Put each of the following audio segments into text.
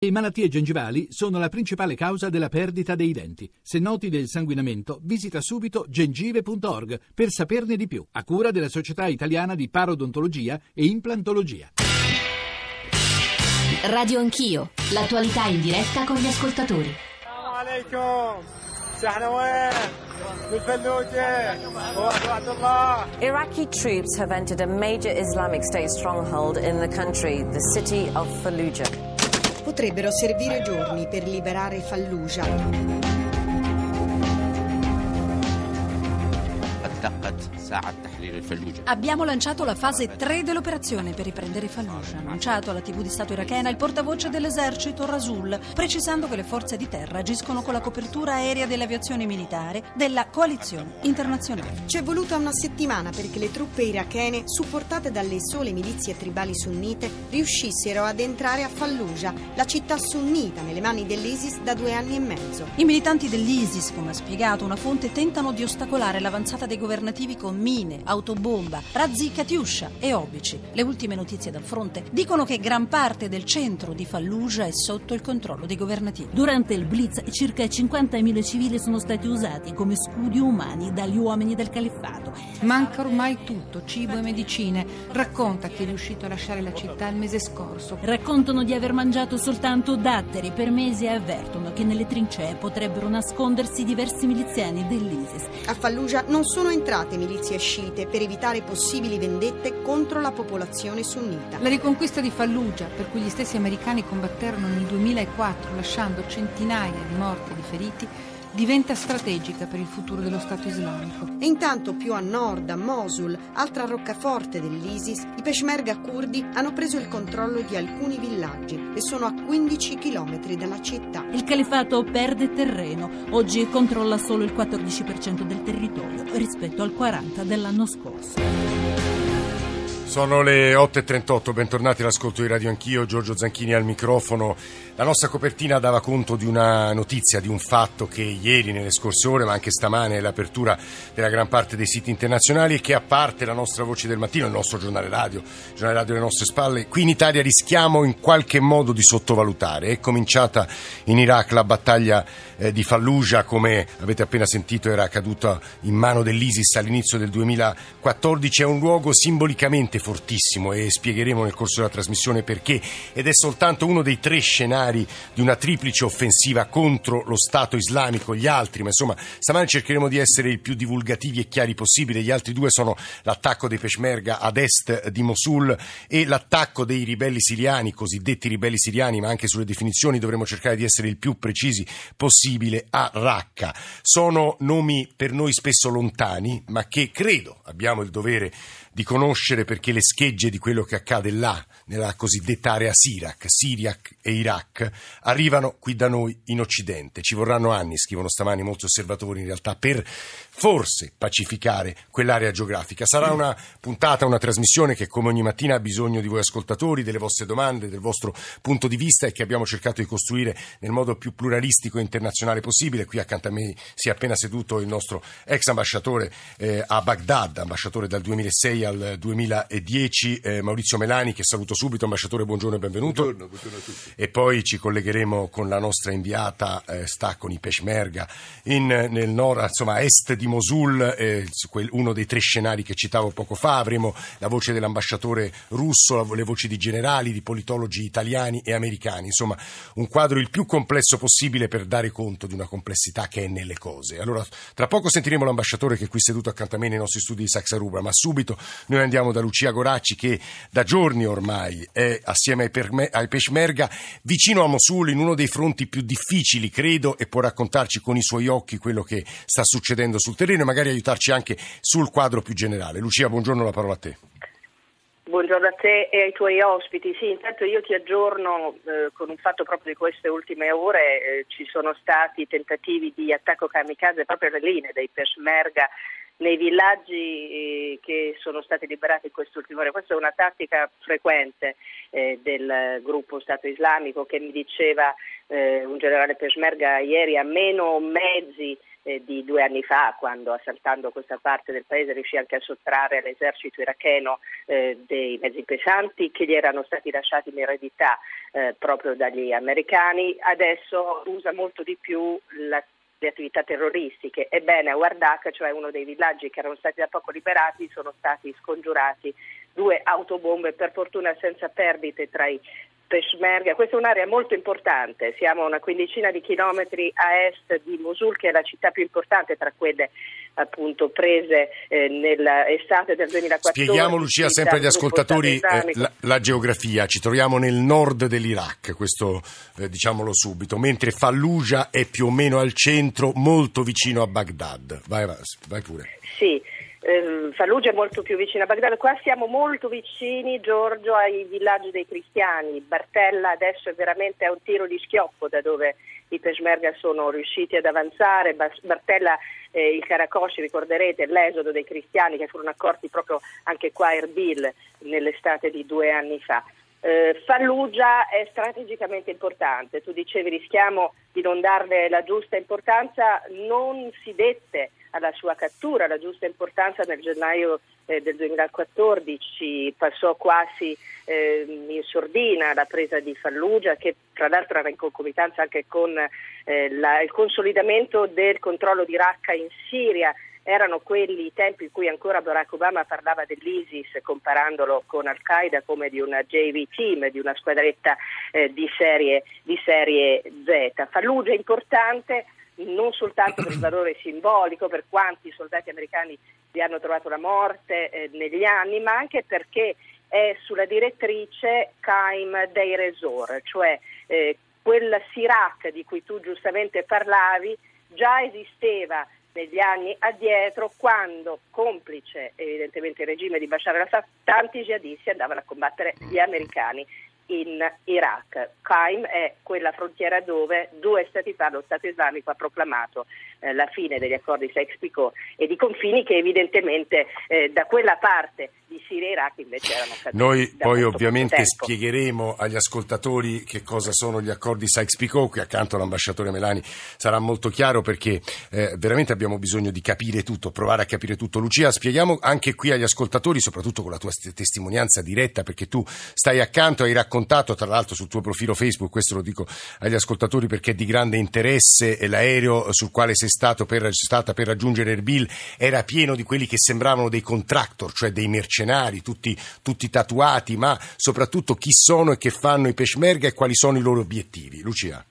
Le malattie gengivali sono la principale causa della perdita dei denti. Se noti del sanguinamento, visita subito gengive.org per saperne di più, a cura della Società Italiana di Parodontologia e Implantologia. Radio Anch'io, l'attualità in diretta con gli ascoltatori. Iraqi troops have entered a major Islamic State stronghold in the country, the city of Fallujah. Potrebbero servire giorni per liberare Fallujah. Abbiamo lanciato la fase 3 dell'operazione per riprendere Fallujah, ha annunciato alla TV di Stato irachena il portavoce dell'esercito Rasul, precisando che le forze di terra agiscono con la copertura aerea dell'aviazione militare della coalizione internazionale. Ci è voluta una settimana perché le truppe irachene, supportate dalle sole milizie tribali sunnite, riuscissero ad entrare a Fallujah, la città sunnita nelle mani dell'ISIS da due anni e mezzo. I militanti dell'ISIS, come ha spiegato una fonte, tentano di ostacolare l'avanzata dei governativi con mine, autobomba, razzi Katiuscia e obici. Le ultime notizie dal fronte dicono che gran parte del centro di Fallujah è sotto il controllo dei governativi. Durante il blitz circa 50.000 civili sono stati usati come scudi umani dagli uomini del califfato. Manca ormai tutto, cibo e medicine. Racconta che è riuscito a lasciare la città il mese scorso. Raccontano di aver mangiato soltanto datteri per mesi e avvertono che nelle trincee potrebbero nascondersi diversi miliziani dell'ISIS. A Fallujah non sono entrate milizie sciite per evitare possibili vendette contro la popolazione sunnita. La riconquista di Fallujah, per cui gli stessi americani combatterono nel 2004 lasciando centinaia di morti e di feriti, diventa strategica per il futuro dello Stato islamico. E intanto più a nord, a Mosul, altra roccaforte dell'ISIS, i peshmerga curdi hanno preso il controllo di alcuni villaggi e sono a 15 km dalla città. Il califfato perde terreno, oggi controlla solo il 14% del territorio rispetto al 40% dell'anno scorso. Sono le 8.38, bentornati all'ascolto di Radio Anch'io, Giorgio Zanchini al microfono. La nostra copertina dava conto di una notizia, di un fatto che ieri, nelle scorse ore, ma anche stamane, è l'apertura della gran parte dei siti internazionali e che a parte la nostra voce del mattino, il nostro giornale radio, il giornale radio alle nostre spalle, qui in Italia rischiamo in qualche modo di sottovalutare. È cominciata in Iraq la battaglia eh, di Fallujah, come avete appena sentito era caduta in mano dell'ISIS all'inizio del 2014, è un luogo simbolicamente fortissimo e spiegheremo nel corso della trasmissione perché. Ed è soltanto uno dei tre scenari di una triplice offensiva contro lo Stato islamico, gli altri, ma insomma stamane cercheremo di essere il più divulgativi e chiari possibile, gli altri due sono l'attacco dei Peshmerga ad est di Mosul e l'attacco dei ribelli siriani, cosiddetti ribelli siriani, ma anche sulle definizioni dovremo cercare di essere il più precisi possibile a Raqqa. Sono nomi per noi spesso lontani, ma che credo abbiamo il dovere di conoscere perché le schegge di quello che accade là, nella cosiddetta area Sirac, Siriac e Iraq, arrivano qui da noi in Occidente. Ci vorranno anni, scrivono stamani molti osservatori in realtà, per forse pacificare quell'area geografica. Sarà una puntata, una trasmissione che come ogni mattina ha bisogno di voi ascoltatori, delle vostre domande, del vostro punto di vista e che abbiamo cercato di costruire nel modo più pluralistico e internazionale possibile. Qui accanto a me si è appena seduto il nostro ex ambasciatore eh, a Baghdad, ambasciatore dal 2006 al 2010, eh, Maurizio Melani, che saluto subito. Ambasciatore, buongiorno e benvenuto. Buongiorno, buongiorno a tutti. E poi ci collegheremo con la nostra inviata, eh, sta con i Peshmerga, in, nel nord, insomma, a est di Mosul, eh, uno dei tre scenari che citavo poco fa. Avremo la voce dell'ambasciatore russo, le voci di generali, di politologi italiani e americani. Insomma, un quadro il più complesso possibile per dare conto di una complessità che è nelle cose. Allora, tra poco sentiremo l'ambasciatore che è qui seduto accanto a me nei nostri studi di Saxaruba, ma subito noi andiamo da Lucia Goracci che da giorni ormai è assieme ai, perme- ai Peshmerga vicino a Mosul in uno dei fronti più difficili, credo, e può raccontarci con i suoi occhi quello che sta succedendo sul terreno e magari aiutarci anche sul quadro più generale. Lucia, buongiorno, la parola a te. Buongiorno a te e ai tuoi ospiti. Sì, intanto io ti aggiorno eh, con un fatto proprio di queste ultime ore. Eh, ci sono stati tentativi di attacco kamikaze proprio alle linee dei Peshmerga nei villaggi eh, che sono stati liberati in quest'ultima ore. Questa è una tattica frequente eh, del gruppo Stato Islamico che mi diceva eh, un generale Peshmerga ieri ha meno mezzi eh, di due anni fa, quando assaltando questa parte del paese riuscì anche a sottrarre all'esercito iracheno eh, dei mezzi pesanti che gli erano stati lasciati in eredità eh, proprio dagli americani. Adesso usa molto di più la le attività terroristiche. Ebbene, a Wardak, cioè uno dei villaggi che erano stati da poco liberati, sono stati scongiurati due autobombe, per fortuna senza perdite tra i Peshmerga. Questa è un'area molto importante, siamo a una quindicina di chilometri a est di Mosul, che è la città più importante tra quelle appunto prese eh, nell'estate del 2014. Spieghiamo Lucia sempre agli ascoltatori eh, la, la, geografia, ci troviamo nel nord dell'Iraq, questo eh, diciamolo subito, mentre Fallujah è più o meno al centro, molto vicino a Baghdad. Vai, vai pure. Sì eh, Fallujah è molto più vicina a Baghdad, qua siamo molto vicini Giorgio ai villaggi dei cristiani, Bartella adesso è veramente a un tiro di schioppo da dove i Peshmerga sono riusciti ad avanzare, Bartella eh, il Karakosh, ricorderete l'esodo dei cristiani che furono accorti proprio anche qua a Erbil nell'estate di due anni fa. Eh, Fallujah è strategicamente importante, tu dicevi rischiamo di non darle la giusta importanza, non si dette alla sua cattura la giusta importanza nel gennaio eh, del 2014, passò quasi eh, in sordina la presa di Fallujah che tra l'altro era in concomitanza anche con eh, la, il consolidamento del controllo di Raqqa in Siria erano quelli i tempi in cui ancora Barack Obama parlava dell'ISIS comparandolo con Al-Qaeda come di una JV team, di una squadretta eh, di, serie, di, serie, Z. Fallujah è importante non soltanto per il valore simbolico, per quanti soldati americani vi hanno trovato la morte eh, negli anni, ma anche perché è sulla direttrice Caim dei Resor, cioè eh, quel Sirac di cui tu giustamente parlavi già esisteva negli anni addietro quando, complice evidentemente il regime di Bashar al-Assad, tanti jihadisti andavano a combattere gli americani in Iraq. Qaim è quella frontiera dove due stati fa lo Stato islamico ha proclamato eh, la fine degli accordi Sykes-Picot e di confini che evidentemente eh, da quella parte di Siria e Iraq invece erano caduti. Noi poi ovviamente spiegheremo agli ascoltatori che cosa sono gli accordi Sykes-Picot, qui accanto all'ambasciatore Melani sarà molto chiaro perché eh, veramente abbiamo bisogno di capire tutto, provare a capire tutto. Lucia, spieghiamo anche qui agli ascoltatori, soprattutto con la tua testimonianza diretta, perché tu stai accanto, hai raccontato tra l'altro sul tuo profilo Facebook, questo lo dico agli ascoltatori perché è di grande interesse, l'aereo sul quale sei per, stata per raggiungere Erbil era pieno di quelli che sembravano dei contractor, cioè dei mercenari, tutti, tutti tatuati, ma soprattutto chi sono e che fanno i Peshmerga e quali sono i loro obiettivi. Lucia.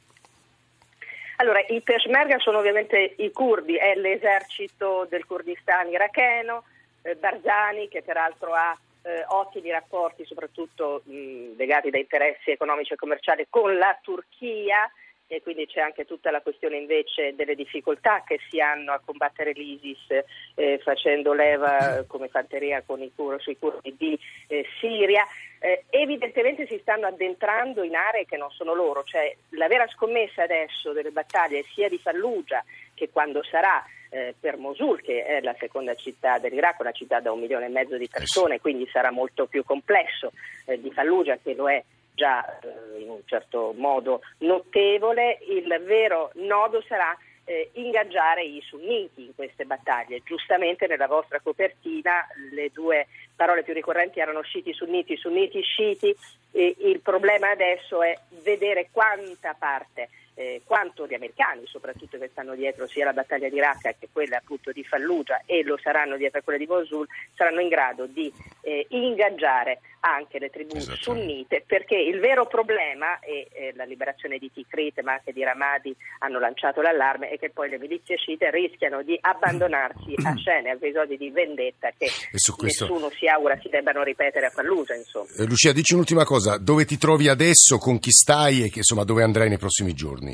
Allora, i Peshmerga sono ovviamente i curdi, è l'esercito del Kurdistan iracheno, eh, Barzani che peraltro ha eh, ottimi rapporti soprattutto mh, legati da interessi economici e commerciali con la Turchia e quindi c'è anche tutta la questione invece delle difficoltà che si hanno a combattere l'ISIS eh, facendo leva come fanteria con i cur- sui curdi di eh, Siria. Eh, evidentemente si stanno addentrando in aree che non sono loro, cioè la vera scommessa adesso delle battaglie sia di Fallujah che quando sarà eh, per Mosul, che è la seconda città dell'Iraq, una città da un milione e mezzo di persone, quindi sarà molto più complesso eh, di Fallujah che lo è già eh, in un certo modo notevole, il vero nodo sarà eh, ingaggiare i sunniti in queste battaglie. Giustamente nella vostra copertina le due parole più ricorrenti erano sciiti sunniti, sunniti sciiti. E il problema adesso è vedere quanta parte eh, quanto gli americani, soprattutto che stanno dietro sia la battaglia di Raqqa che quella appunto di Fallujah e lo saranno dietro a quella di Mosul, saranno in grado di eh, ingaggiare anche le tribù sunnite perché il vero problema e eh, la liberazione di Tikrit ma anche di Ramadi hanno lanciato l'allarme è che poi le milizie sciite rischiano di abbandonarsi a scene, a episodi di vendetta che questo... nessuno si augura si debbano ripetere a Fallujah insomma. Eh, Lucia dici un'ultima cosa, dove ti trovi adesso, con chi stai? E che, insomma, dove andrai nei prossimi giorni?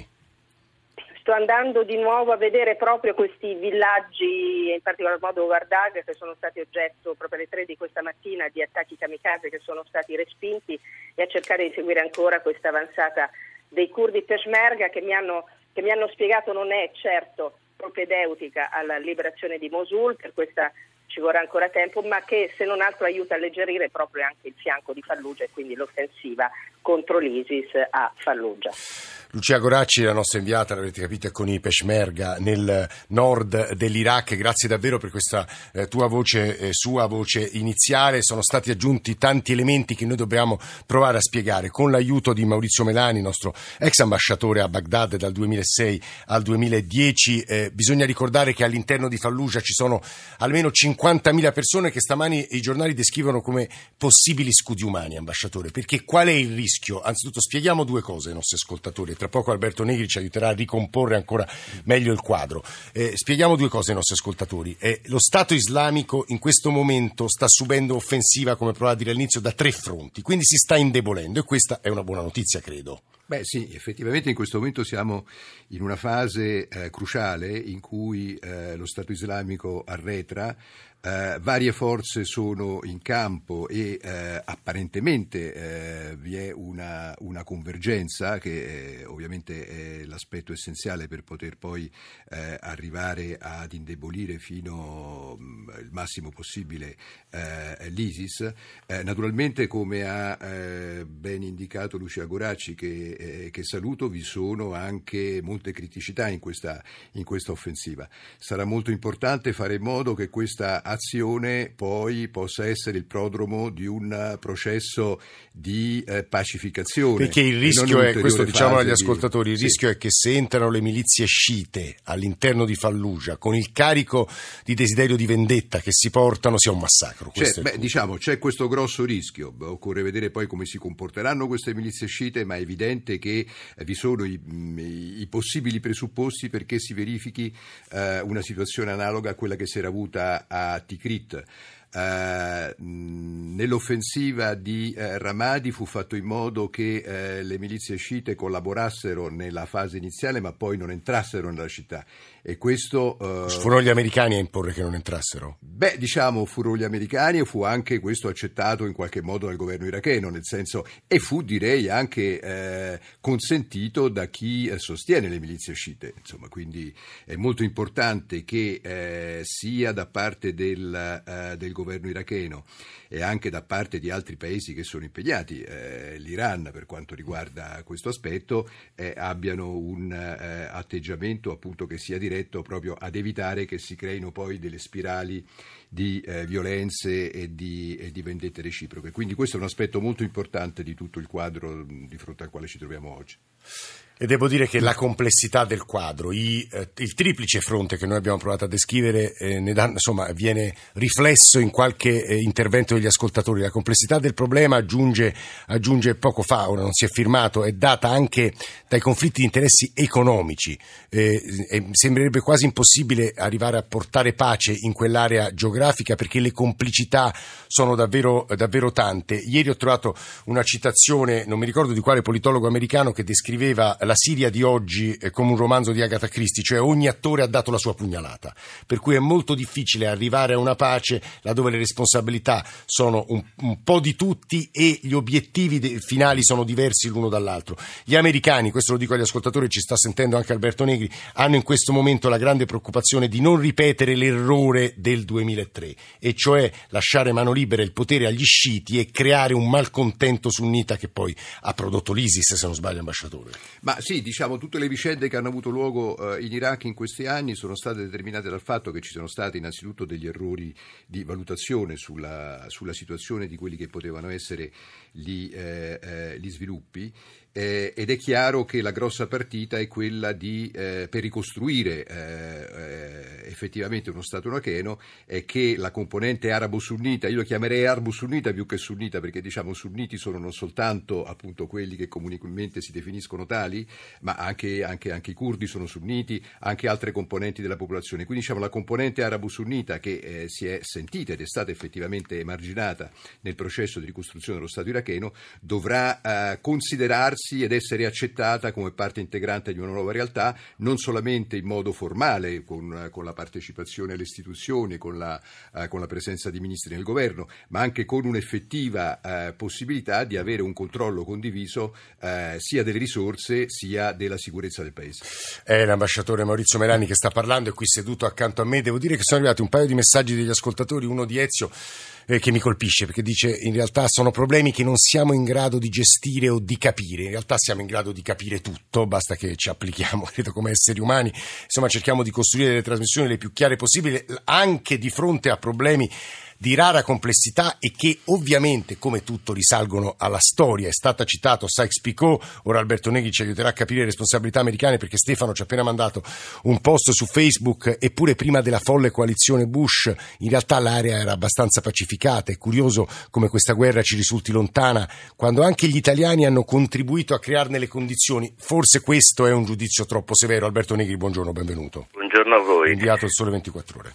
Sto andando di nuovo a vedere proprio questi villaggi, in particolar modo Wardag, che sono stati oggetto proprio alle tre di questa mattina di attacchi kamikaze che sono stati respinti e a cercare di seguire ancora questa avanzata dei curdi Peshmerga che mi hanno, che mi hanno spiegato non è certo propedeutica alla liberazione di Mosul, per questa ci vorrà ancora tempo, ma che se non altro aiuta a alleggerire proprio anche il fianco di Fallujah e quindi l'offensiva contro l'ISIS a Fallujah. Lucia Goracci, la nostra inviata, l'avrete capito, è con i Peshmerga nel nord dell'Iraq. Grazie davvero per questa eh, tua voce, eh, sua voce iniziale. Sono stati aggiunti tanti elementi che noi dobbiamo provare a spiegare. Con l'aiuto di Maurizio Melani, nostro ex ambasciatore a Baghdad dal 2006 al 2010, eh, bisogna ricordare che all'interno di Fallujah ci sono almeno 50.000 persone che stamani i giornali descrivono come possibili scudi umani, ambasciatore. Perché qual è il rischio? Anzitutto spieghiamo due cose ai nostri ascoltatori tra poco Alberto Negri ci aiuterà a ricomporre ancora meglio il quadro. Eh, spieghiamo due cose ai nostri ascoltatori. Eh, lo Stato islamico in questo momento sta subendo offensiva, come provava a dire all'inizio, da tre fronti, quindi si sta indebolendo e questa è una buona notizia, credo. Beh sì, effettivamente in questo momento siamo in una fase eh, cruciale in cui eh, lo Stato islamico arretra, eh, varie forze sono in campo e eh, apparentemente eh, vi è una, una convergenza che eh, ovviamente è l'aspetto essenziale per poter poi arrivare ad indebolire fino mh, mm, massimo possibile l'ISIS. naturalmente come ha ben indicato Lucia Goracci che, che, saluto vi sono anche molte criticità in questa, in questa offensiva. Sarà molto importante fare in modo che questa azione poi possa essere il prodromo di un processo di eh, pacificazione. Perché il rischio è, questo diciamo agli ascoltatori, il sì. rischio è che se entrano le milizie sciite all'interno di Fallujah con il carico di desiderio di vendetta che si portano sia un massacro. Cioè, beh, diciamo, c'è questo grosso rischio, occorre vedere poi come si comporteranno queste milizie sciite, ma è evidente che eh, vi sono i, i, i, possibili presupposti perché si verifichi eh, una situazione analoga a quella che si era avuta a Tikrit. Uh, nell'offensiva di uh, Ramadi fu fatto in modo che uh, le milizie sciite collaborassero nella fase iniziale ma poi non entrassero nella città e questo, uh, furono gli americani a imporre che non entrassero? Beh, diciamo, furono gli americani e fu anche questo accettato in qualche modo dal governo iracheno, nel senso, e fu direi anche eh, consentito da chi eh, sostiene le milizie sciite. Insomma, quindi è molto importante che eh, sia da parte del, eh, del, governo iracheno e anche da parte di altri paesi che sono impegnati, eh, l'Iran per quanto riguarda questo aspetto, eh, abbiano un atteggiamento appunto che sia diretto diretto proprio ad evitare che si creino poi delle spirali di eh, violenze e di, e di, vendette reciproche. Quindi questo è un aspetto molto importante di tutto il quadro di fronte al quale ci troviamo oggi. E devo dire che la complessità del quadro, i, eh, il triplice fronte che noi abbiamo provato a descrivere, eh, da, insomma, viene riflesso in qualche eh, intervento degli ascoltatori. La complessità del problema aggiunge, aggiunge, poco fa, ora non si è firmato, è data anche dai conflitti di interessi economici. Eh, sembrerebbe quasi impossibile arrivare a portare pace in quell'area geografica perché le complicità sono davvero, davvero tante. Ieri ho trovato una citazione, non mi ricordo di quale politologo americano, che descriveva la Siria di oggi come un romanzo di Agatha Christie, cioè ogni attore ha dato la sua pugnalata, per cui è molto difficile arrivare a una pace laddove le responsabilità sono un, un po' di tutti e gli obiettivi de- finali sono diversi l'uno dall'altro. Gli americani, questo lo dico agli ascoltatori, ci sta sentendo anche Alberto Negri, hanno in questo momento la grande preoccupazione di non ripetere l'errore del 2003, e cioè lasciare mano libera il potere agli sciiti e creare un malcontento sunnita che poi ha prodotto l'ISIS, se non sbaglio, ambasciatore. Ma ma sì, diciamo, tutte le vicende che hanno avuto luogo eh, in Iraq in questi anni sono state determinate dal fatto che ci sono stati innanzitutto degli errori di valutazione sulla, sulla situazione di quelli che potevano essere gli, eh, eh, gli sviluppi eh, ed è chiaro che la grossa partita è quella di, eh, per ricostruire eh, effettivamente uno Stato iracheno è che la componente arabo-sunnita, io lo chiamerei arabo-sunnita più che sunnita perché diciamo sunniti sono non soltanto appunto quelli che comunemente si definiscono tali, ma anche, anche, anche i curdi sono sunniti, anche altre componenti della popolazione. Quindi diciamo la componente arabo-sunnita che eh, si è sentita ed è stata effettivamente emarginata nel processo di ricostruzione dello Stato iracheno dovrà eh, considerarsi ed essere accettata come parte integrante di una nuova realtà, non solamente in modo formale con, con la parte partecipazione alle istituzioni, con la, eh, con la presenza di ministri nel governo, ma anche con un'effettiva eh, possibilità di avere un controllo condiviso eh, sia delle risorse sia della sicurezza del Paese. È l'ambasciatore Maurizio Merani che sta parlando, è qui seduto accanto a me. Devo dire che sono arrivati un paio di messaggi degli ascoltatori, uno di Ezio eh, che mi colpisce perché dice in realtà sono problemi che non siamo in grado di gestire o di capire, in realtà siamo in grado di capire tutto, basta che ci applichiamo, credo come esseri umani, insomma cerchiamo di costruire delle trasmissioni le più chiare possibili anche di fronte a problemi di rara complessità e che ovviamente, come tutto, risalgono alla storia. È stata citato Sykes-Picot, ora Alberto Negri ci aiuterà a capire le responsabilità americane perché Stefano ci ha appena mandato un post su Facebook, eppure prima della folle coalizione Bush in realtà l'area era abbastanza pacificata. È curioso come questa guerra ci risulti lontana quando anche gli italiani hanno contribuito a crearne le condizioni. Forse questo è un giudizio troppo severo. Alberto Negri, buongiorno, benvenuto. Buongiorno a voi. Inviato il sole 24 ore.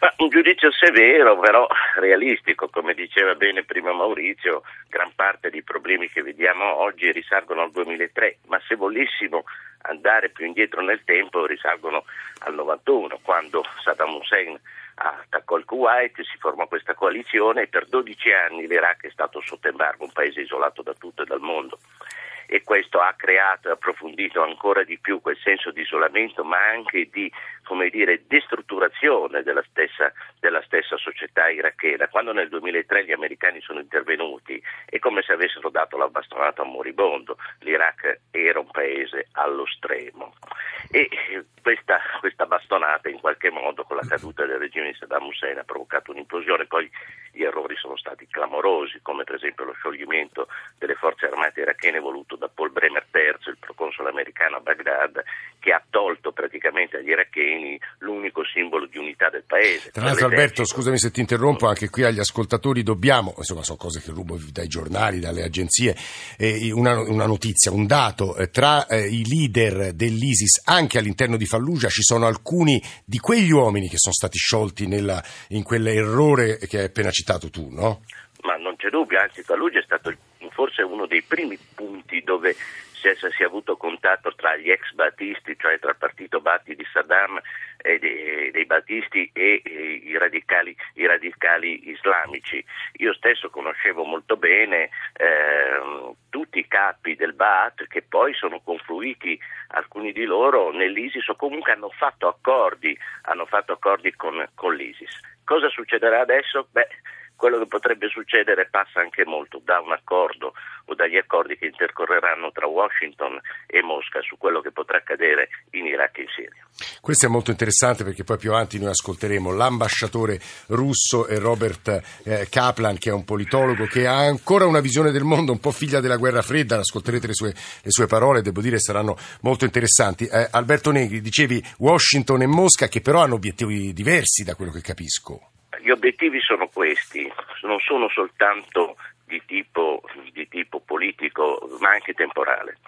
Ma un giudizio severo, però realistico, come diceva bene prima Maurizio, gran parte dei problemi che vediamo oggi risalgono al 2003, ma se volessimo andare più indietro nel tempo risalgono al 91, quando Saddam Hussein attaccò il Kuwait, si formò questa coalizione e per 12 anni l'Iraq è stato sotto embargo, un paese isolato da tutto e dal mondo e questo ha creato e approfondito ancora di più quel senso di isolamento ma anche di come dire, destrutturazione della stessa, della stessa società irachena. Quando nel 2003 gli americani sono intervenuti è come se avessero dato la bastonata a un moribondo, l'Iraq era un paese allo stremo. E questa, questa bastonata in qualche modo con la caduta del regime di Saddam Hussein ha provocato un'implosione, poi gli errori sono stati clamorosi come per esempio lo scioglimento delle forze armate irachene voluto da Paul Bremer III, il proconsole americano a Baghdad, che ha tolto praticamente agli iracheni l'unico simbolo di unità del paese. Tra l'altro Alberto, scusami se ti interrompo, anche qui agli ascoltatori dobbiamo, insomma sono cose che rubo dai giornali, dalle agenzie, eh, una, una, notizia, un dato, eh, tra eh, i leader dell'ISIS anche all'interno di Fallujah ci sono alcuni di quegli uomini che sono stati sciolti nella, in quell'errore che hai appena citato tu, no? Ma non c'è dubbio, anzi Fallujah è stato forse uno dei primi punti dove si, si è avuto contatto tra gli ex battisti, cioè tra il partito Batti di Saddam e dei, dei battisti e, e i, radicali, i, radicali, islamici. Io stesso conoscevo molto bene eh, tutti i capi del Baath che poi sono confluiti alcuni di loro nell'ISIS o comunque hanno fatto accordi, hanno fatto accordi con, con l'ISIS. Cosa succederà adesso? Beh, quello che potrebbe succedere passa anche molto da un accordo o dagli accordi che intercorreranno tra Washington e Mosca su quello che potrà accadere in Iraq e in Siria. Questo è molto interessante perché poi più avanti noi ascolteremo l'ambasciatore russo Robert eh, Kaplan che è un politologo che ha ancora una visione del mondo un po' figlia della guerra fredda, ascolterete le sue, le sue parole, devo dire saranno molto interessanti. Eh, Alberto Negri, dicevi Washington e Mosca che però hanno obiettivi diversi da quello che capisco. Gli obiettivi sono questi, non sono soltanto di tipo, di tipo, politico ma anche temporale.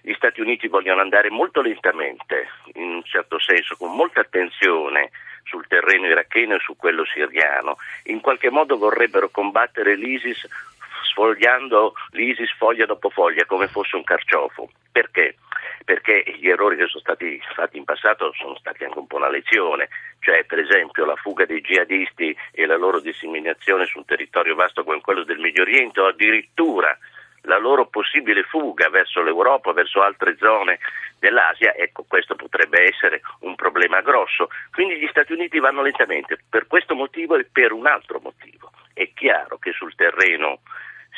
Gli Stati Uniti vogliono andare molto lentamente, in un certo senso, con molta attenzione sul terreno iracheno e su quello siriano. In qualche modo vorrebbero combattere l'ISIS sfogliando l'ISIS foglia dopo foglia come fosse un carciofo. Perché? Perché gli errori che sono stati fatti in passato sono stati anche un po' una lezione, cioè per esempio la fuga dei jihadisti e la loro disseminazione su un territorio vasto come quello del Medio Oriente o addirittura la loro possibile fuga verso l'Europa, verso altre zone dell'Asia, ecco questo potrebbe essere un problema grosso. Quindi gli Stati Uniti vanno lentamente per questo motivo e per un altro motivo. È chiaro che sul terreno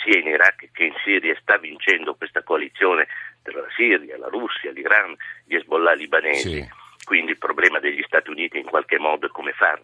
sia in Iraq che in Siria sta vincendo questa coalizione la Siria, la Russia, l'Iran, gli Hezbollah libanesi. Sì. Quindi il problema degli Stati Uniti in qualche modo è come far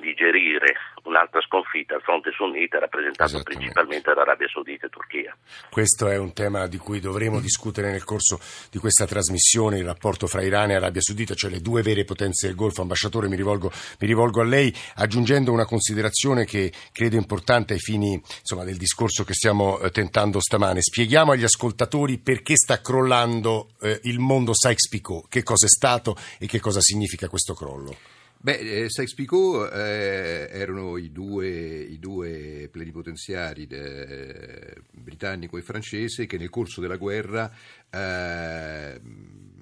digerire un'altra sconfitta al fronte sunnita rappresentato principalmente da Arabia Saudita e Turchia. Questo è un tema di cui dovremo discutere nel corso di questa trasmissione, il rapporto fra Iran e Arabia Saudita, cioè le due vere potenze del Golfo. Ambasciatore, mi rivolgo, mi rivolgo a lei aggiungendo una considerazione che credo importante ai fini insomma, del discorso che stiamo eh, tentando stamane. Spieghiamo agli ascoltatori perché sta crollando eh, il mondo Sykes-Picot, che cosa è stato e che cosa significa questo crollo. Beh, eh, Sykes-Picot eh, erano i due, i due plenipotenziari de, britannico e francese che nel corso della guerra eh, si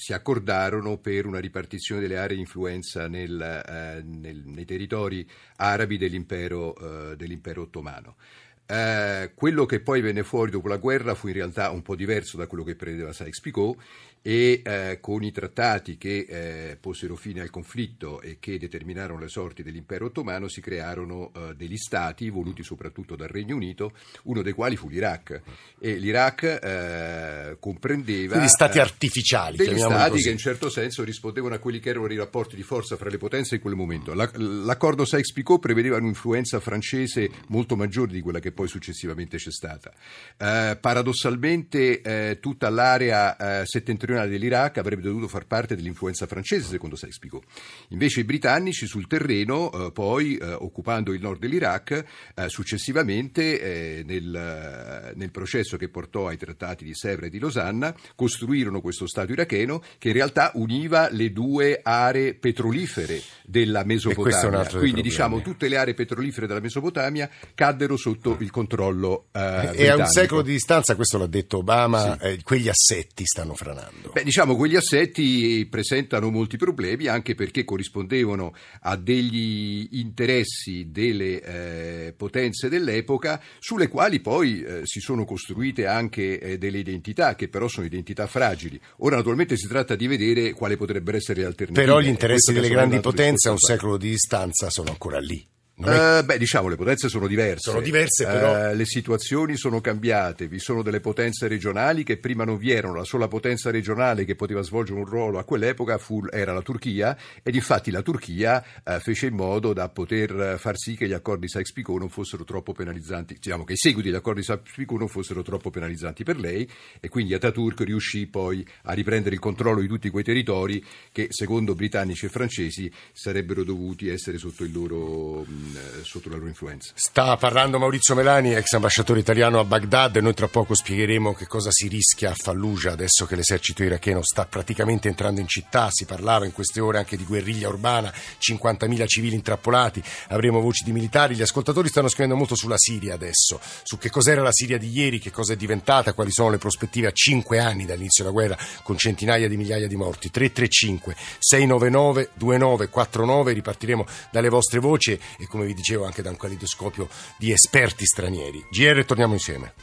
si accordarono per una ripartizione delle aree di influenza nel, eh, nel, nei territori arabi dell'impero, eh, dell'impero ottomano. Eh, quello che poi venne fuori dopo la guerra fu in realtà un po' diverso da quello che prevedeva Sykes-Picot e eh, con i trattati che eh, posero fine al conflitto e che determinarono le sorti dell'impero ottomano si crearono eh, degli stati voluti soprattutto dal Regno Unito, uno dei quali fu l'Iraq e l'Iraq eh, comprendeva quindi stati eh, artificiali degli stati così. che in certo senso rispondevano a quelli che erano i rapporti di forza fra le potenze in quel momento. La, l'accordo Sykes-Picot prevedeva un'influenza francese molto maggiore di quella che poi successivamente c'è stata. Eh, paradossalmente tutta l'area settentrionale settentrionale dell'Iraq avrebbe dovuto far parte dell'influenza francese, secondo Sykes-Picot. Invece i britannici sul terreno, eh, poi eh, occupando il nord dell'Iraq, eh, successivamente eh, nel, nel, processo che portò ai trattati di Sèvres e di Losanna, costruirono questo Stato iracheno che in realtà univa le due aree petrolifere della Mesopotamia. Quindi diciamo tutte le aree petrolifere della Mesopotamia caddero sotto il controllo eh, E a un secolo di distanza, questo l'ha detto Obama, sì. eh, quegli assetti stanno franando mondo? Beh, diciamo, quegli assetti presentano molti problemi anche perché corrispondevano a degli interessi delle eh, potenze dell'epoca sulle quali poi eh, si sono costruite anche eh, delle identità che però sono identità fragili. Ora naturalmente si tratta di vedere quali potrebbero essere le alternative. Però gli interessi delle grandi potenze a un secolo di distanza sono ancora lì. Uh, beh, diciamo, le potenze sono diverse. Sono diverse, però. Uh, le situazioni sono cambiate. Vi sono delle potenze regionali che prima non vi erano. La sola potenza regionale che poteva svolgere un ruolo a quell'epoca fu, era la Turchia, ed infatti la Turchia uh, fece in modo da poter far sì che gli accordi Sykes-Picot non fossero troppo penalizzanti, diciamo che i seguiti degli accordi Sykes-Picot non fossero troppo penalizzanti per lei, e quindi Ataturk riuscì poi a riprendere il controllo di tutti quei territori che, secondo britannici e francesi, sarebbero dovuti essere sotto il loro eh, sotto la loro influenza. Sta parlando Maurizio Melani, ex ambasciatore italiano a Baghdad, noi tra poco spiegheremo che cosa si rischia a Fallujah adesso che l'esercito iracheno sta praticamente entrando in città. Si parlava in queste ore anche di guerriglia urbana, 50.000 civili intrappolati, avremo voci di militari. Gli ascoltatori stanno scrivendo molto sulla Siria adesso, su che cos'era la Siria di ieri, che cosa è diventata, quali sono le prospettive a 5 anni dall'inizio della guerra con centinaia di migliaia di morti. 335 699 2949 ripartiremo dalle vostre voci e come vi dicevo anche da un calidoscopio di esperti stranieri. GR torniamo insieme.